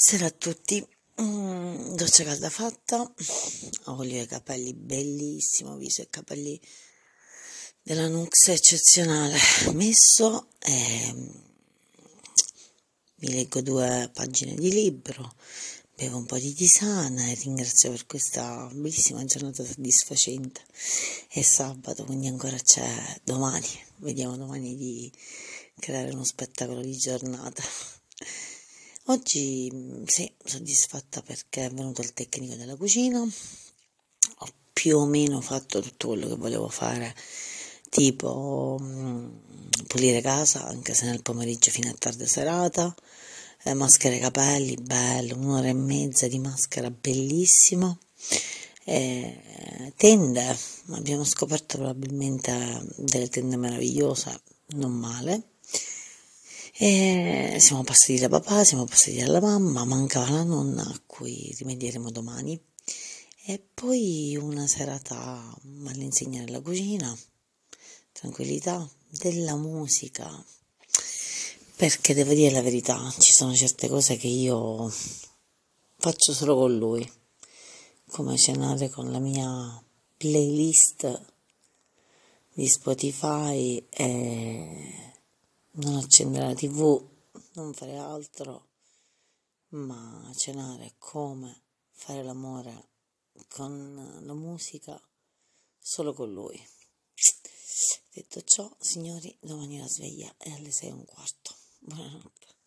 Sera a tutti, mm, doccia calda fatta, olio ai capelli bellissimo, viso e capelli della Nux eccezionale messo, e mi leggo due pagine di libro, bevo un po' di tisana e ringrazio per questa bellissima giornata soddisfacente. È sabato, quindi ancora c'è domani, vediamo domani di creare uno spettacolo di giornata. Oggi mm, sì, soddisfatta perché è venuto il tecnico della cucina, ho più o meno fatto tutto quello che volevo fare, tipo mm, pulire casa, anche se nel pomeriggio fino a tarda serata, eh, maschera i capelli, bello, un'ora e mezza di maschera, bellissimo. Eh, tende, abbiamo scoperto probabilmente delle tende meravigliose, non male e siamo passati da papà, siamo passati dalla mamma, mancava la nonna a cui rimedieremo domani. E poi una serata all'insegna della cucina, tranquillità, della musica. Perché devo dire la verità, ci sono certe cose che io faccio solo con lui, come cenare con la mia playlist di Spotify e non accendere la tv, non fare altro, ma cenare come fare l'amore con la musica solo con lui. Detto ciò, signori, domani la sveglia è alle sei e un quarto. Buonanotte.